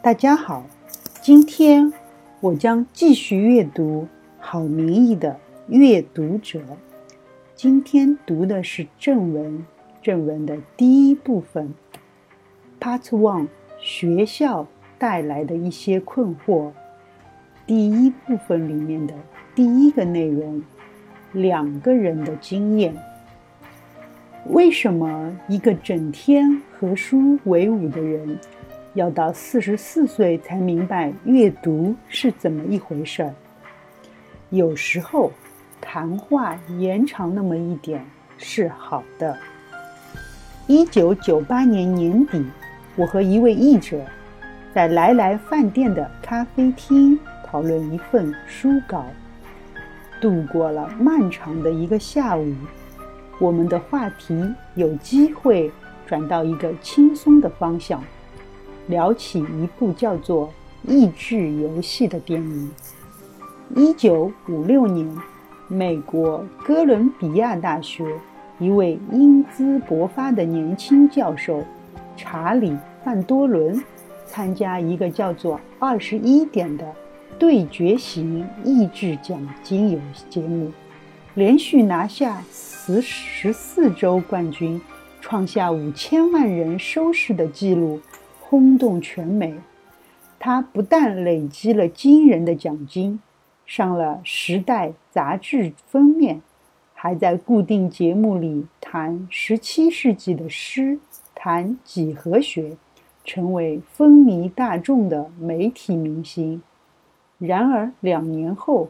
大家好，今天我将继续阅读郝明义的《阅读者》。今天读的是正文，正文的第一部分，Part One，学校带来的一些困惑。第一部分里面的第一个内容，两个人的经验。为什么一个整天和书为伍的人，要到四十四岁才明白阅读是怎么一回事儿？有时候，谈话延长那么一点是好的。一九九八年年底，我和一位译者在来来饭店的咖啡厅讨论一份书稿，度过了漫长的一个下午。我们的话题有机会转到一个轻松的方向，聊起一部叫做《益智游戏》的电影。一九五六年，美国哥伦比亚大学一位英姿勃发的年轻教授查理·范多伦参加一个叫做“二十一点”的对决型益智奖金游戏节目。连续拿下十十四周冠军，创下五千万人收视的纪录，轰动全美。他不但累积了惊人的奖金，上了《时代》杂志封面，还在固定节目里谈十七世纪的诗，谈几何学，成为风靡大众的媒体明星。然而两年后。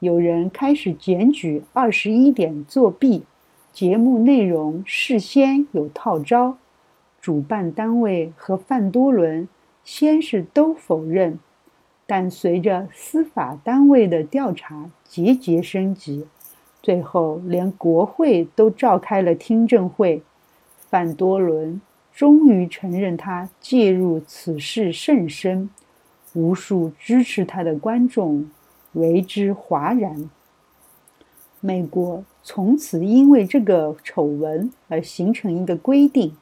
有人开始检举二十一点作弊，节目内容事先有套招，主办单位和范多伦先是都否认，但随着司法单位的调查节节升级，最后连国会都召开了听证会，范多伦终于承认他介入此事甚深，无数支持他的观众。为之哗然。美国从此因为这个丑闻而形成一个规定：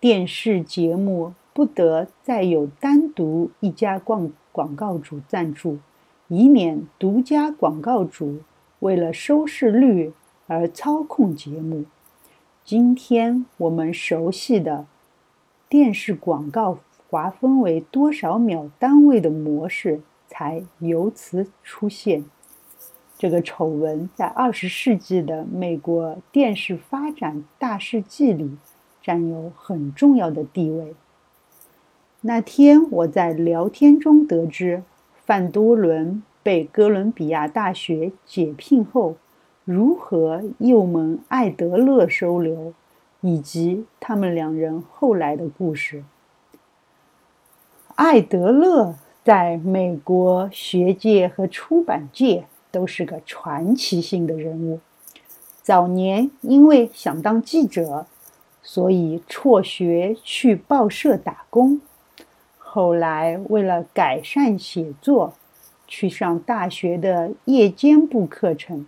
电视节目不得再有单独一家广广告主赞助，以免独家广告主为了收视率而操控节目。今天我们熟悉的电视广告划分为多少秒单位的模式。才由此出现。这个丑闻在二十世纪的美国电视发展大事记里占有很重要的地位。那天我在聊天中得知，范多伦被哥伦比亚大学解聘后，如何又蒙艾德勒收留，以及他们两人后来的故事。艾德勒。在美国学界和出版界都是个传奇性的人物。早年因为想当记者，所以辍学去报社打工。后来为了改善写作，去上大学的夜间部课程。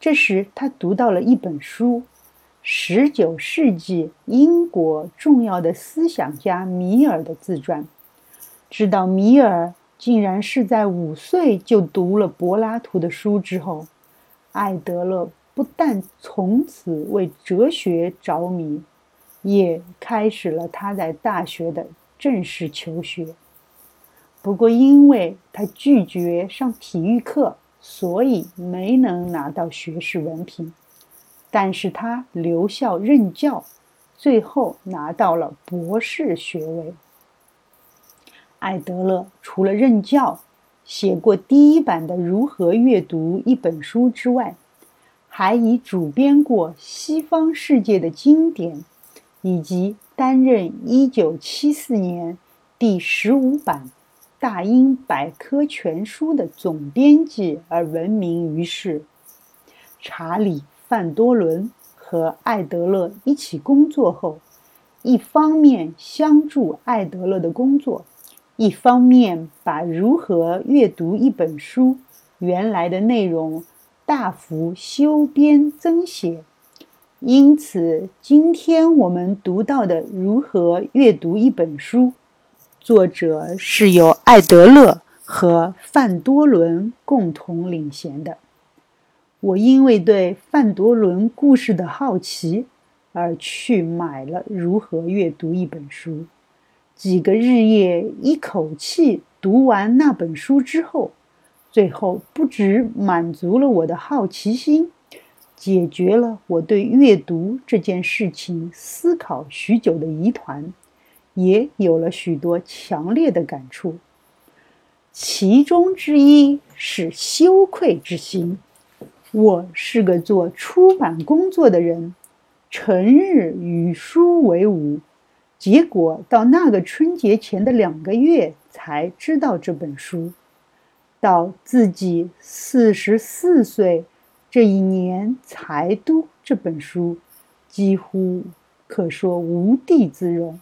这时他读到了一本书——十九世纪英国重要的思想家米尔的自传。知道米尔竟然是在五岁就读了柏拉图的书之后，艾德勒不但从此为哲学着迷，也开始了他在大学的正式求学。不过，因为他拒绝上体育课，所以没能拿到学士文凭。但是他留校任教，最后拿到了博士学位。艾德勒除了任教、写过第一版的《如何阅读》一本书之外，还已主编过西方世界的经典，以及担任1974年第十五版《大英百科全书》的总编辑而闻名于世。查理·范多伦和艾德勒一起工作后，一方面相助艾德勒的工作。一方面把如何阅读一本书原来的内容大幅修编增写，因此今天我们读到的如何阅读一本书，作者是由艾德勒和范多伦共同领衔的。我因为对范多伦故事的好奇，而去买了《如何阅读一本书》。几个日夜一口气读完那本书之后，最后不止满足了我的好奇心，解决了我对阅读这件事情思考许久的疑团，也有了许多强烈的感触。其中之一是羞愧之心。我是个做出版工作的人，成日与书为伍，结果到那个春节前的两个月才知道这本书，到自己四十四岁这一年才读这本书，几乎可说无地自容。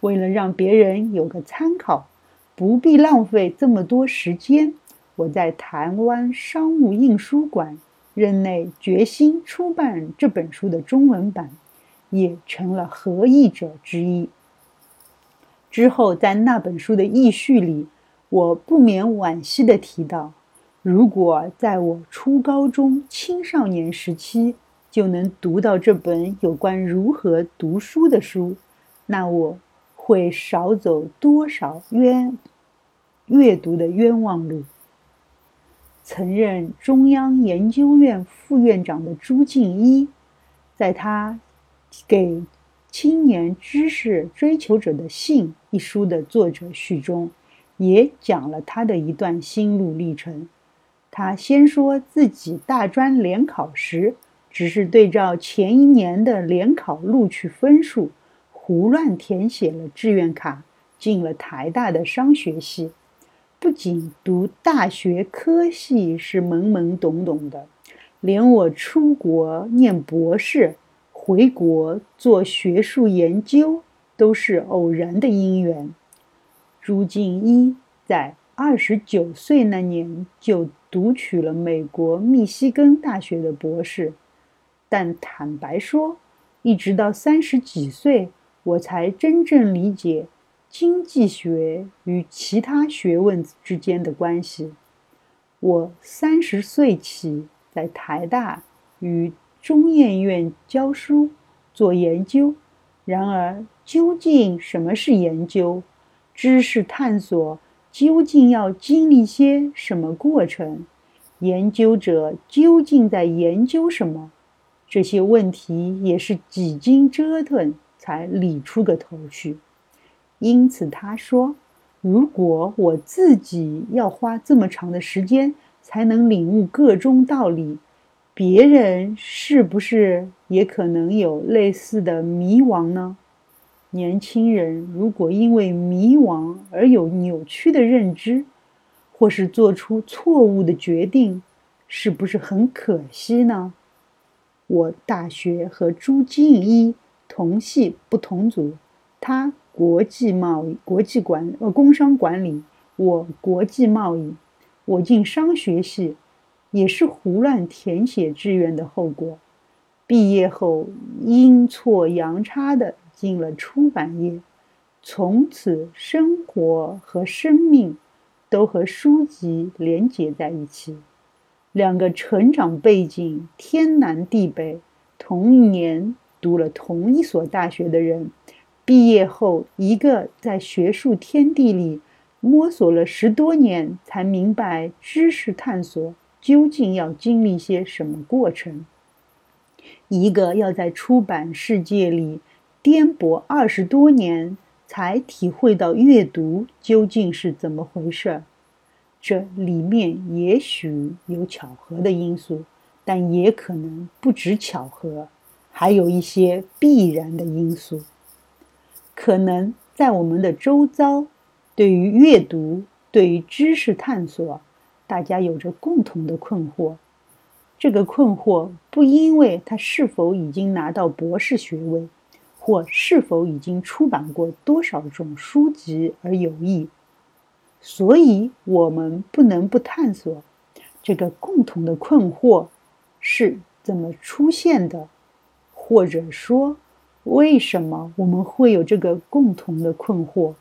为了让别人有个参考，不必浪费这么多时间，我在台湾商务印书馆。任内决心出版这本书的中文版，也成了合译者之一。之后，在那本书的译序里，我不免惋惜地提到：如果在我初高中青少年时期就能读到这本有关如何读书的书，那我会少走多少冤阅读的冤枉路。曾任中央研究院副院长的朱敬一，在他给青年知识追求者的信一书的作者序中，也讲了他的一段心路历程。他先说自己大专联考时，只是对照前一年的联考录取分数，胡乱填写了志愿卡，进了台大的商学系。不仅读大学科系是懵懵懂懂的，连我出国念博士、回国做学术研究都是偶然的因缘。朱敬一在二十九岁那年就读取了美国密西根大学的博士，但坦白说，一直到三十几岁，我才真正理解。经济学与其他学问之间的关系。我三十岁起在台大与中研院教书做研究。然而，究竟什么是研究？知识探索究竟要经历些什么过程？研究者究竟在研究什么？这些问题也是几经折腾才理出个头绪。因此，他说：“如果我自己要花这么长的时间才能领悟个中道理，别人是不是也可能有类似的迷惘呢？年轻人如果因为迷惘而有扭曲的认知，或是做出错误的决定，是不是很可惜呢？”我大学和朱敬一同系不同组，他。国际贸易、国际管呃工商管理，我国际贸易，我进商学系，也是胡乱填写志愿的后果。毕业后阴错阳差的进了出版业，从此生活和生命都和书籍连结在一起。两个成长背景天南地北，同一年读了同一所大学的人。毕业后，一个在学术天地里摸索了十多年，才明白知识探索究竟要经历些什么过程；一个要在出版世界里颠簸二十多年，才体会到阅读究竟是怎么回事儿。这里面也许有巧合的因素，但也可能不止巧合，还有一些必然的因素。可能在我们的周遭，对于阅读、对于知识探索，大家有着共同的困惑。这个困惑不因为他是否已经拿到博士学位，或是否已经出版过多少种书籍而有益。所以，我们不能不探索这个共同的困惑是怎么出现的，或者说。为什么我们会有这个共同的困惑？